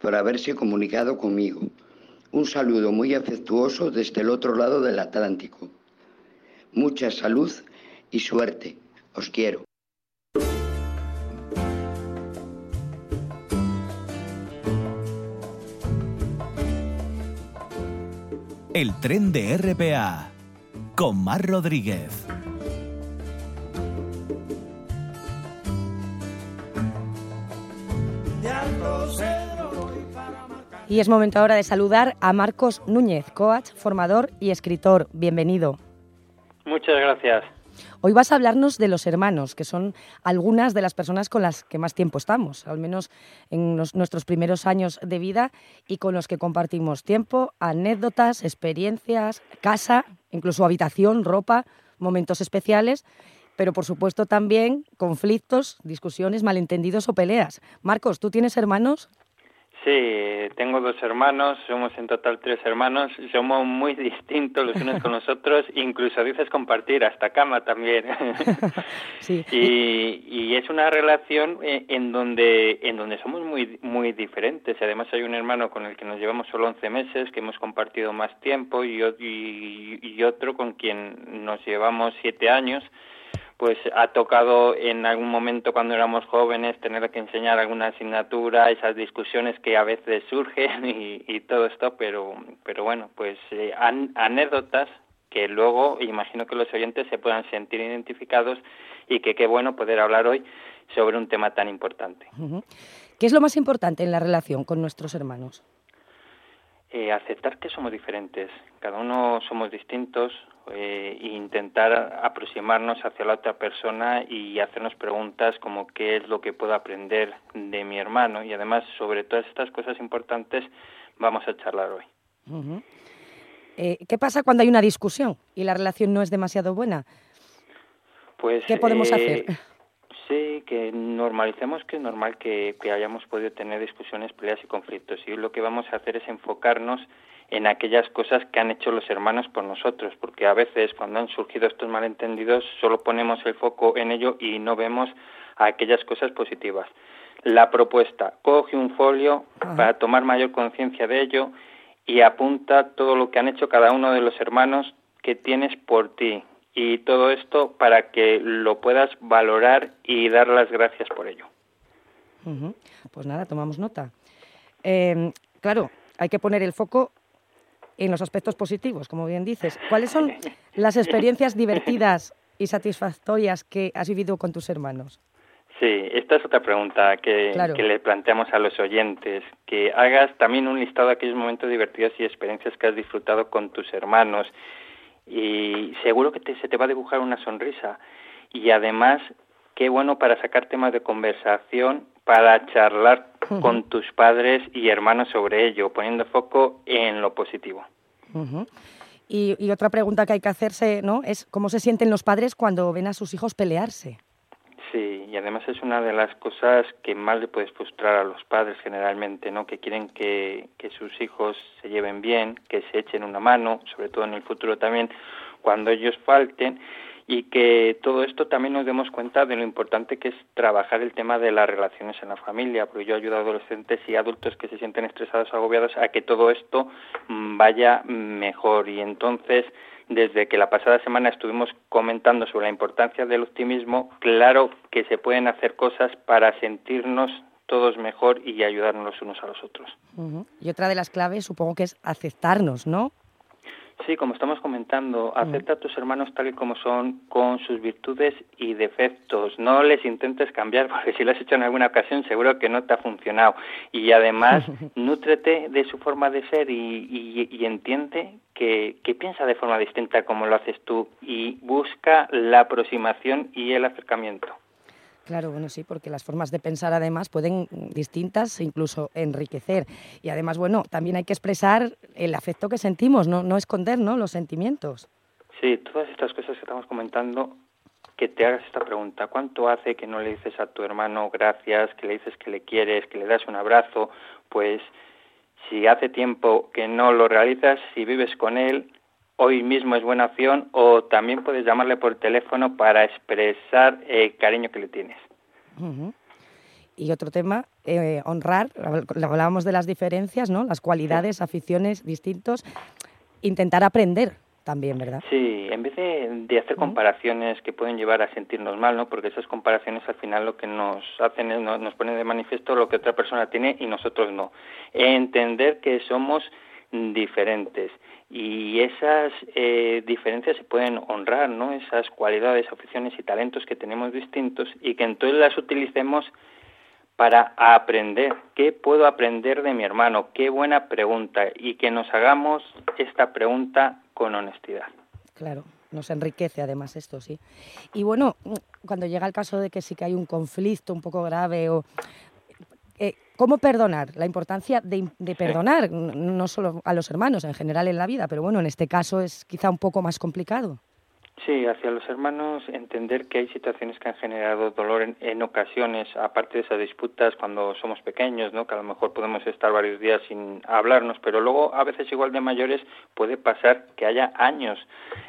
por haberse comunicado conmigo. Un saludo muy afectuoso desde el otro lado del Atlántico. Mucha salud y suerte. Os quiero. El tren de RPA con Mar Rodríguez. Y es momento ahora de saludar a Marcos Núñez, coach, formador y escritor. Bienvenido. Muchas gracias. Hoy vas a hablarnos de los hermanos, que son algunas de las personas con las que más tiempo estamos, al menos en nuestros primeros años de vida y con los que compartimos tiempo, anécdotas, experiencias, casa, incluso habitación, ropa, momentos especiales, pero por supuesto también conflictos, discusiones, malentendidos o peleas. Marcos, ¿tú tienes hermanos? Sí, tengo dos hermanos, somos en total tres hermanos, somos muy distintos los unos con los *laughs* otros, incluso dices compartir hasta cama también. *laughs* sí. y, y es una relación eh, en donde en donde somos muy muy diferentes. Además hay un hermano con el que nos llevamos solo 11 meses, que hemos compartido más tiempo, y, y, y otro con quien nos llevamos siete años pues ha tocado en algún momento cuando éramos jóvenes tener que enseñar alguna asignatura, esas discusiones que a veces surgen *laughs* y, todo esto, pero, pero bueno, pues eh, anécdotas que luego imagino que los oyentes se puedan sentir identificados y que qué bueno poder hablar hoy sobre un tema tan importante. ¿Qué es lo más importante en la relación con nuestros hermanos? Eh, aceptar que somos diferentes, cada uno somos distintos, eh, intentar aproximarnos hacia la otra persona y hacernos preguntas como qué es lo que puedo aprender de mi hermano y además sobre todas estas cosas importantes vamos a charlar hoy. Eh, ¿Qué pasa cuando hay una discusión y la relación no es demasiado buena? Pues, ¿Qué podemos hacer? Sí, que normalicemos que es normal que, que hayamos podido tener discusiones, peleas y conflictos. Y lo que vamos a hacer es enfocarnos en aquellas cosas que han hecho los hermanos por nosotros, porque a veces cuando han surgido estos malentendidos solo ponemos el foco en ello y no vemos aquellas cosas positivas. La propuesta, coge un folio para tomar mayor conciencia de ello y apunta todo lo que han hecho cada uno de los hermanos que tienes por ti y todo esto para que lo puedas valorar y dar las gracias por ello. Pues nada, tomamos nota. Eh, claro, hay que poner el foco en los aspectos positivos, como bien dices. ¿Cuáles son *laughs* las experiencias divertidas y satisfactorias que has vivido con tus hermanos? Sí, esta es otra pregunta que, que, le planteamos a los oyentes, que hagas también un listado de aquellos momentos divertidos y experiencias que has disfrutado con tus hermanos y seguro que se te va a dibujar una sonrisa y además qué bueno para sacar temas de conversación, para charlar con tus padres y hermanos sobre ello, poniendo foco en lo positivo. y, y, otra pregunta que hay que hacerse, ¿no? Es cómo se sienten los padres cuando ven a sus hijos pelearse. Sí, y además es una de las cosas que más le puedes frustrar a los padres generalmente, ¿no? Que quieren que, que sus hijos se lleven bien, que se echen una mano, sobre todo en el futuro también, cuando ellos falten, y que todo esto también nos demos cuenta de lo importante que es trabajar el tema de las relaciones en la familia, porque yo ayudo a adolescentes y adultos que se sienten estresados, agobiados, a que todo esto mm, vaya mejor. Y entonces, desde que la pasada semana estuvimos comentando sobre la importancia del optimismo, claro que se pueden hacer cosas para sentirnos todos mejor y ayudarnos unos a los otros. Y otra de las claves supongo que es aceptarnos, ¿no? Sí, como estamos comentando, acepta a tus hermanos tal y como son, con sus virtudes y defectos. No les intentes cambiar, *laughs* porque si lo has hecho en alguna ocasión, seguro que no te ha funcionado. Y además, *laughs* nútrete de su forma de ser y, y, entiende que, que, piensa de forma distinta como lo haces tú y busca la aproximación y el acercamiento. Claro, bueno, sí, porque las formas de pensar además pueden mm, distintas e incluso enriquecer. Y además, bueno, también hay que expresar el afecto que sentimos, no, no esconder ¿no? los sentimientos. Sí, todas estas cosas que estamos comentando, que te hagas esta pregunta. ¿Cuánto hace que no le dices a tu hermano gracias, que le dices que le quieres, que le das un abrazo? Pues si hace tiempo que no lo realizas, si vives con él, hoy mismo es buena opción o también puedes llamarle por teléfono para expresar el cariño que le tienes. Y otro tema, eh, honrar, hablábamos de las diferencias, ¿no? Las cualidades, aficiones distintos, intentar aprender también, ¿verdad? Sí, en vez de, hacer comparaciones que pueden llevar a sentirnos mal, ¿no? Porque esas comparaciones al final lo que nos hacen es nos ponen de manifiesto lo que otra persona tiene y nosotros no. Entender que somos diferentes y esas eh, diferencias se pueden honrar, ¿no? Esas cualidades, aficiones y talentos que tenemos distintos y que entonces las utilicemos para aprender. ¿Qué puedo aprender de mi hermano? Qué buena pregunta y que nos hagamos esta pregunta con honestidad. Claro, nos enriquece además esto, sí. Y bueno, cuando llega el caso de que sí que hay un conflicto un poco grave o eh, ¿Cómo perdonar? La importancia de, perdonar, no solo a los hermanos, en general en la vida, pero bueno, en este caso es quizá un poco más complicado. Sí, hacia los hermanos entender que hay situaciones que han generado dolor en, ocasiones, aparte de esas disputas cuando somos pequeños, ¿no? que a lo mejor podemos estar varios días sin hablarnos, pero luego a veces igual de mayores puede pasar que haya años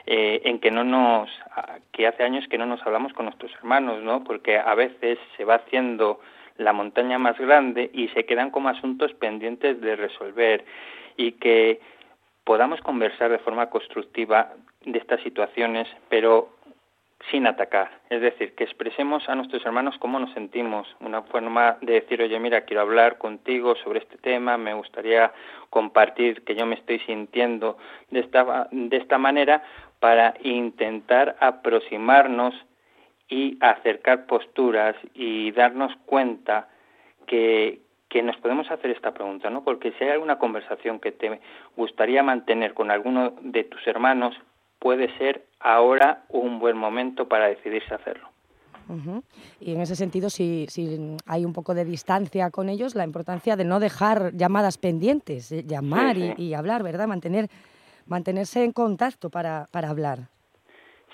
eh, en que no nos, que hace años que no nos hablamos con nuestros hermanos, ¿no? porque a veces se va haciendo la montaña más grande y se quedan como asuntos pendientes de resolver y que podamos conversar de forma constructiva de estas situaciones, pero sin atacar. Es decir, que expresemos a nuestros hermanos cómo nos sentimos. Una forma de decir, oye, mira, quiero hablar contigo sobre este tema, me gustaría compartir que yo me estoy sintiendo de esta, de esta manera para intentar aproximarnos y acercar posturas y darnos cuenta que, que nos podemos hacer esta pregunta, ¿no? Porque si hay alguna conversación que te gustaría mantener con alguno de tus hermanos, puede ser ahora un buen momento para decidirse hacerlo. Y en ese sentido, si, si, hay un poco de distancia con ellos, la importancia de no dejar llamadas pendientes, eh, llamar Y, y, hablar, ¿verdad? Mantener, mantenerse en contacto para, para hablar.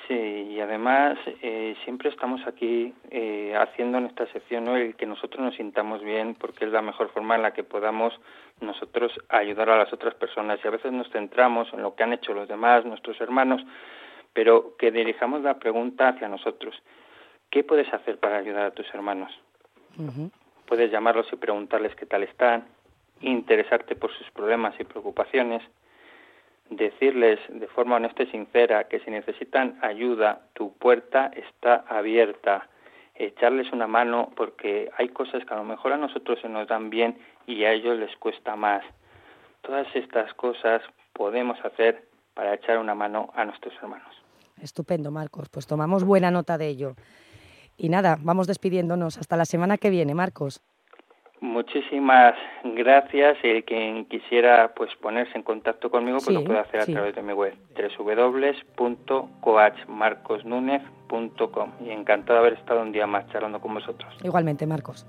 Sí, y además eh, siempre estamos aquí eh, haciendo en esta sección el que nosotros nos sintamos bien porque es la mejor forma en la que podamos nosotros ayudar a las otras personas y a veces nos centramos en lo que han hecho los demás, nuestros hermanos, pero que dirijamos la pregunta hacia nosotros. ¿Qué puedes hacer para ayudar a tus hermanos? Puedes llamarlos y preguntarles qué tal están, interesarte por sus problemas y preocupaciones, decirles de forma honesta y sincera que si necesitan ayuda, tu puerta está abierta, echarles una mano porque hay cosas que a lo mejor a nosotros se nos dan bien y a ellos les cuesta más. Todas estas cosas podemos hacer para echar una mano a nuestros hermanos. estupendo, Marcos. Pues tomamos buena nota de ello. Y nada, vamos despidiéndonos. Hasta la semana que viene, Marcos. Muchísimas gracias. Y quien quisiera pues ponerse en contacto conmigo, pues lo puede hacer a través de mi web www.coachmarcosnunez.com. Y encantado de haber estado un día más charlando con vosotros. Igualmente, Marcos.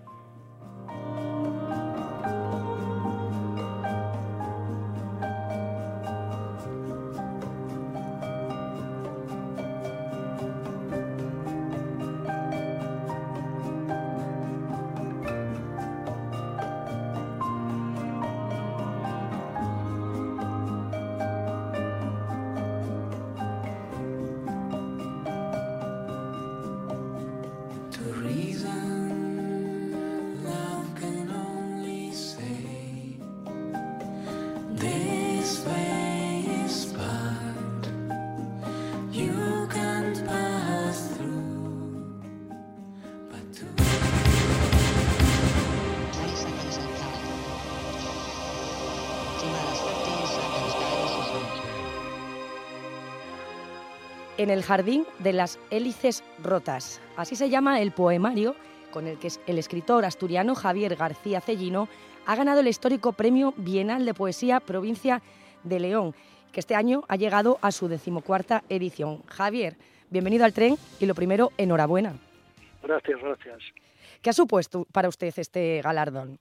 En el Jardín de las Hélices Rotas. Así se llama el poemario con el que el escritor asturiano Javier García Cellino ha ganado el histórico Premio Bienal de Poesía Provincia de León, que este año ha llegado a su decimocuarta edición. Javier, bienvenido al tren y lo primero, enhorabuena. Gracias, gracias. ¿Qué ha supuesto para usted este galardón?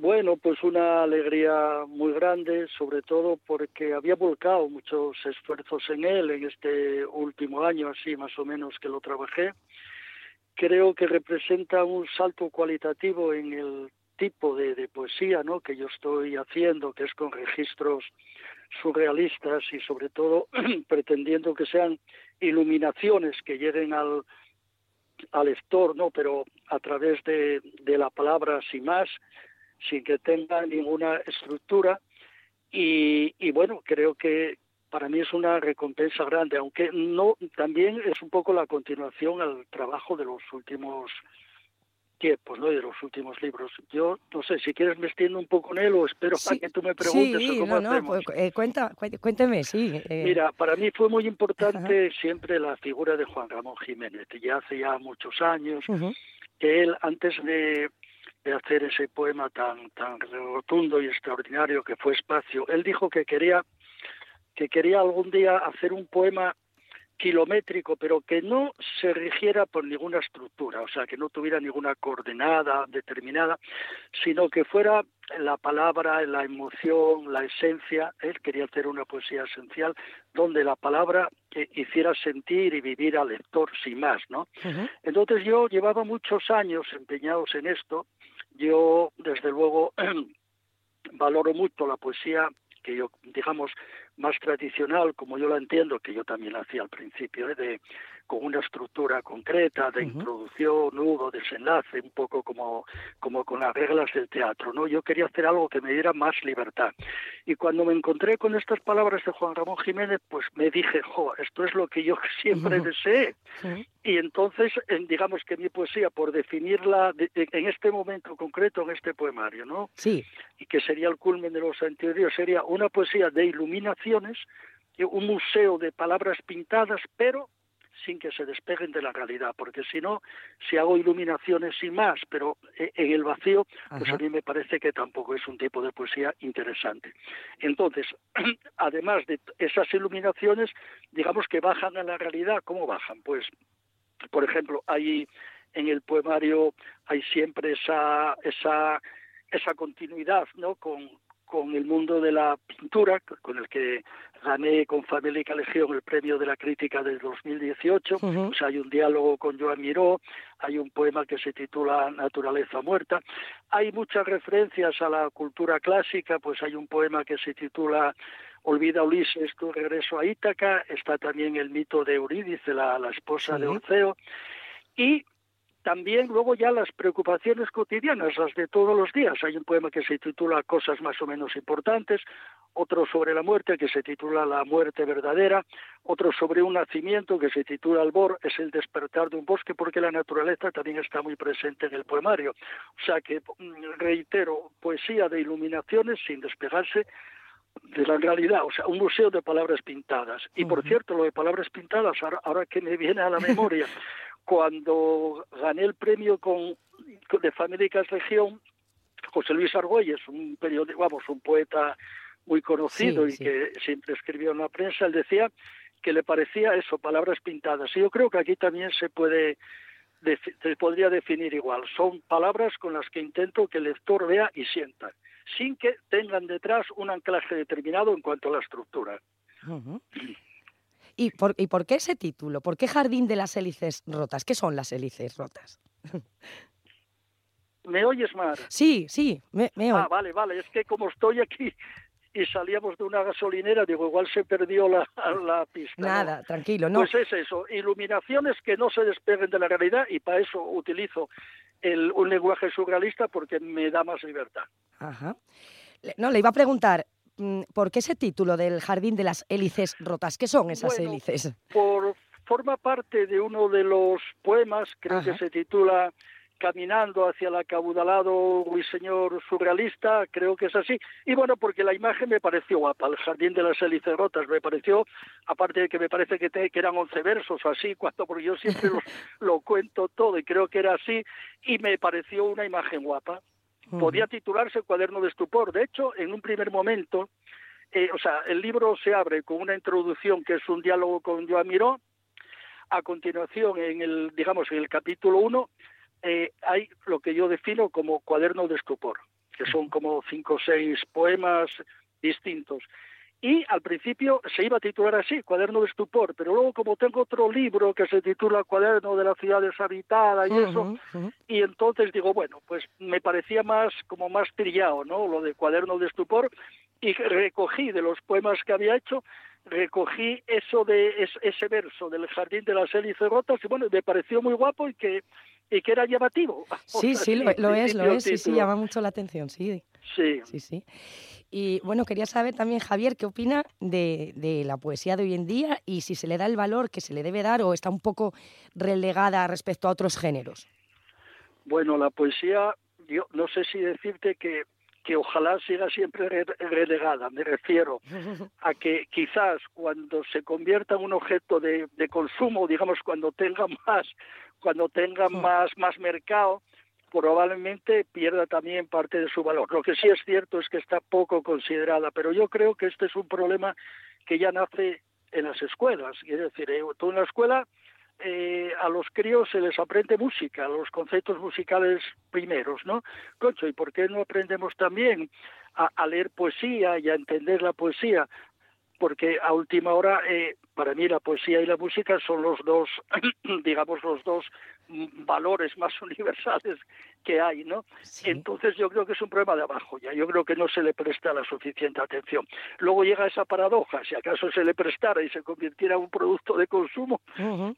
Bueno, pues una alegría muy grande, sobre todo porque había volcado muchos esfuerzos en él en este último año, así más o menos que lo trabajé. Creo que representa un salto cualitativo en el tipo de, poesía ¿no? que yo estoy haciendo, que es con registros surrealistas y sobre todo *clears throat* pretendiendo que sean iluminaciones que lleguen al, lector, ¿no? pero a través de, de la palabra sin más sin que tenga ninguna estructura y, y bueno, creo que para mí es una recompensa grande, aunque no también es un poco la continuación al trabajo de los últimos tiempos, ¿no? de los últimos libros. Yo no sé si quieres me extiendo un poco en él o espero a que tú me preguntes sí, cómo no, no, pues, eh, cuenta, cuénteme, sí. Eh. Mira, para mí fue muy importante siempre la figura de Juan Ramón Jiménez, ya hace ya muchos años, que él antes de de hacer ese poema tan tan rotundo y extraordinario que fue Espacio. Él dijo que quería que quería algún día hacer un poema kilométrico, pero que no se rigiera por ninguna estructura, o sea, que no tuviera ninguna coordenada determinada, sino que fuera la palabra, la emoción, la esencia. Él quería hacer una poesía esencial donde la palabra eh, hiciera sentir y vivir al lector sin más, ¿no? Entonces yo llevaba muchos años empeñados en esto. Yo, desde luego, *clears throat* valoro mucho la poesía que yo, digamos, más tradicional, como yo la entiendo, que yo también hacía al principio, ¿eh? de con una estructura concreta de introducción, nudo, desenlace, un poco como, como con las reglas del teatro, ¿no? Yo quería hacer algo que me diera más libertad. Y cuando me encontré con estas palabras de Juan Ramón Jiménez, pues me dije, jo, esto es lo que yo *laughs* siempre deseé. Y entonces, digamos que mi poesía, por definirla en este momento concreto, en este poemario, ¿no? Sí. Y que sería el culmen de los anteriores, sería una poesía de iluminaciones, un museo de palabras pintadas, pero sin que se despeguen de la realidad, porque si no, si hago iluminaciones sin más, pero e, en el vacío, pues a mí me parece que tampoco es un tipo de poesía interesante. Entonces, *clears throat* además de esas iluminaciones, digamos que bajan a la realidad, ¿cómo bajan? Pues, por ejemplo, hay en el poemario hay siempre esa esa esa continuidad, ¿no? Con, con el mundo de la pintura, con el que gané con Família Legión el premio de la crítica del 2018. pues hay un diálogo con Joan Miró, hay un poema que se titula Naturaleza Muerta. Hay muchas referencias a la cultura clásica, pues hay un poema que se titula Olvida Ulises tu regreso a Ítaca, está también el mito de Eurídice, la, la esposa de Orfeo, y también luego ya las preocupaciones cotidianas, las de todos los días. Hay un poema que se titula Cosas más o menos importantes, otro sobre la muerte que se titula La muerte verdadera, otro sobre un nacimiento que se titula Albor, es el despertar de un bosque, porque la naturaleza también está muy presente en el poemario. O sea que, mm, reitero, poesía de iluminaciones sin despegarse de la realidad, o sea, un museo de palabras pintadas. Y por cierto, lo de palabras pintadas, ahora, que me viene a la memoria, *laughs* cuando gané el premio con, de Famílicas Región, José Luis Argüelles, un periódico, vamos, un poeta muy conocido y que siempre escribió en la prensa, él decía que le parecía eso, palabras pintadas. Y yo creo que aquí también se puede se podría definir igual. Son palabras con las que intento que el lector vea y sienta, sin que tengan detrás un anclaje determinado en cuanto a la estructura. ¿Y por, ¿Y por qué ese título? ¿Por qué Jardín de las Hélices Rotas? ¿Qué son las hélices rotas? *laughs* ¿Me oyes, Mar? Sí, sí, me, me Ah, vale, vale. Es que como estoy aquí y salíamos de una gasolinera, digo, igual se perdió la, *laughs* la pista. Nada, tranquilo, ¿no? Pues es eso, iluminaciones que no se despeguen de la realidad y para eso utilizo el, un lenguaje surrealista porque me da más libertad. Ajá. No, le iba a preguntar, ¿por qué ese título del Jardín de las Hélices Rotas? ¿Qué son esas hélices? Por, forma parte de uno de los poemas, creo que se titula caminando hacia el acaudalado ruiseñor surrealista, creo que es así. Y bueno, porque la imagen me pareció guapa, el jardín de las hélices rotas, me pareció, aparte de que me parece que, que eran once versos o así, cuando, porque yo siempre *laughs* lo, cuento todo y creo que era así, y me pareció una imagen guapa. Podía titularse Cuaderno de Estupor. De hecho, en un primer momento, eh, o sea, el libro se abre con una introducción que es un diálogo con Joan Miró. A continuación, en el, digamos, en el capítulo 1, eh, hay lo que yo defino como cuaderno de estupor, que son como cinco o seis poemas distintos. Y al principio se iba a titular así, Cuaderno de Estupor, pero luego como tengo otro libro que se titula Cuaderno de la ciudad deshabitada y eso, y entonces digo, bueno, pues me parecía más como más trillado, ¿no? Lo de Cuaderno de Estupor, y recogí de los poemas que había hecho, recogí eso de ese verso del Jardín de las Hélices Rotas, y bueno, me pareció muy guapo y que y que era llamativo. *laughs* Sí, sí, lo, es, lo es, sí, sí, llama mucho la atención, sí. Sí. Sí, sí. Y bueno, quería saber también, Javier, ¿qué opina de, de, la poesía de hoy en día y si se le da el valor que se le debe dar o está un poco relegada respecto a otros géneros? Bueno, la poesía, yo no sé si decirte que, que ojalá siga siempre relegada. Me refiero *laughs* a que quizás cuando se convierta en un objeto de, de consumo, digamos, cuando tenga *laughs* más cuando tenga más, más mercado, probablemente pierda también parte de su valor. Lo que sí es cierto es que está poco considerada, pero yo creo que este es un problema que ya nace en las escuelas. Es decir, eh, tú en la escuela eh, a los críos se les aprende música, los conceptos musicales primeros, ¿no? Concho, ¿y por qué no aprendemos también a, a leer poesía y a entender la poesía? Porque a última hora eh, para mí la poesía y la música son los dos, *clears throat* digamos, los dos valores más *laughs* universales que hay, ¿no? Entonces yo creo que es un problema de abajo ya, yo creo que no se le presta la suficiente atención. Luego llega esa paradoja, si acaso se le prestara y se convirtiera en un producto de consumo,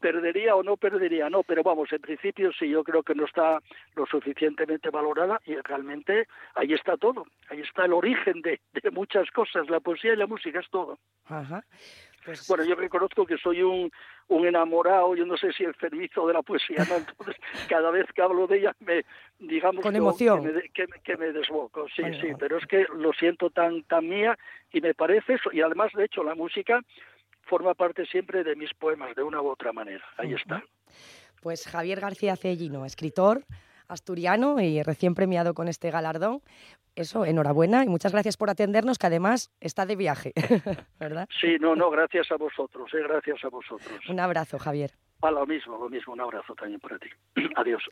perdería o no perdería, no, pero vamos, en principio sí, yo creo que no está lo suficientemente valorada y realmente ahí está todo, ahí está el origen de, de muchas cosas, la poesía y la música es todo. Ajá. Pues bueno, yo reconozco que soy un, un enamorado, yo no sé si el servicio de la poesía, ¿no? Entonces, *laughs* cada vez que hablo de ella, me, digamos, Con emoción. Que, me, que, me, desboco, sí, sí, pero es que lo siento tan, tan mía y me parece eso, y además, de hecho, la música forma parte siempre de mis poemas, de una u otra manera, ahí está. Pues Javier García Cellino, escritor, asturiano y recién premiado con este galardón. Eso, enhorabuena y muchas gracias por atendernos, que además está de viaje, *laughs* ¿verdad? Sí, no, no, gracias a vosotros, eh, gracias a vosotros. Un abrazo, Javier. A lo mismo, lo mismo, un abrazo también para ti. *clears throat* Adiós.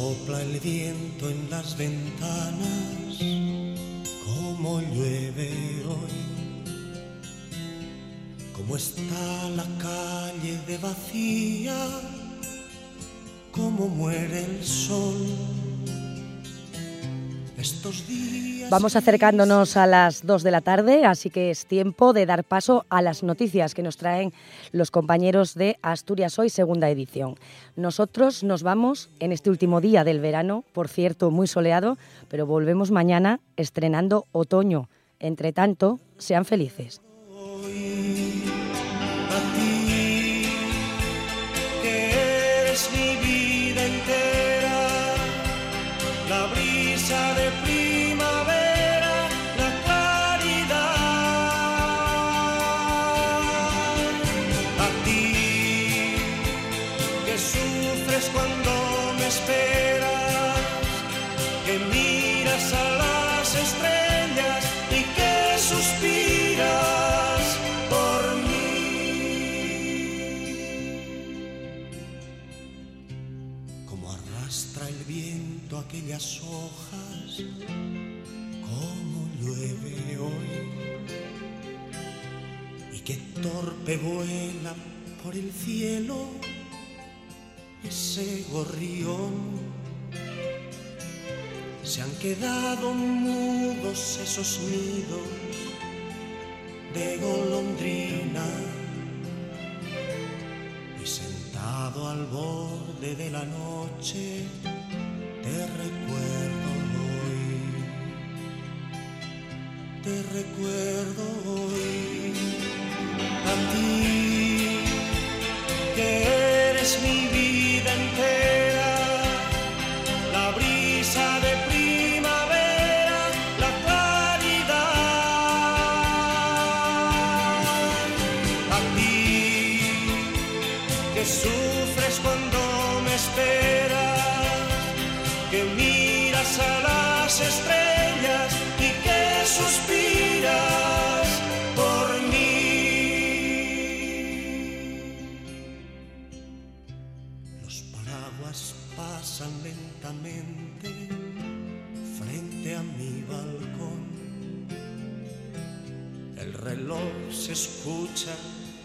Sopla el viento en las ventanas, como llueve hoy. Como está la calle de vacía, como muere el sol. Vamos acercándonos a las 2 de la tarde, así que es tiempo de dar paso a las noticias que nos traen los compañeros de Asturias Hoy, segunda edición. Nosotros nos vamos en este último día del verano, por cierto, muy soleado, pero volvemos mañana estrenando otoño. Entre tanto, sean felices. Hojas como llueve hoy y que torpe vuela por el cielo ese gorrión. Se han quedado mudos esos nidos de golondrina y sentado al borde de la noche te recuerdo hoy, te recuerdo hoy, a ti que eres mi vida entera, la brisa de primavera, la claridad, a ti que sufres cuando me esperas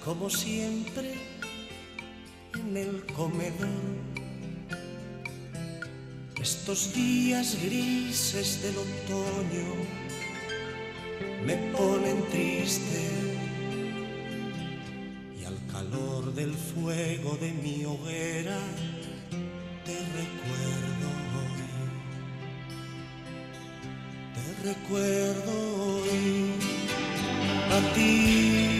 como siempre en el comedor. Estos días grises del otoño me ponen triste y al calor del fuego de mi hoguera te recuerdo hoy, te recuerdo hoy. A ti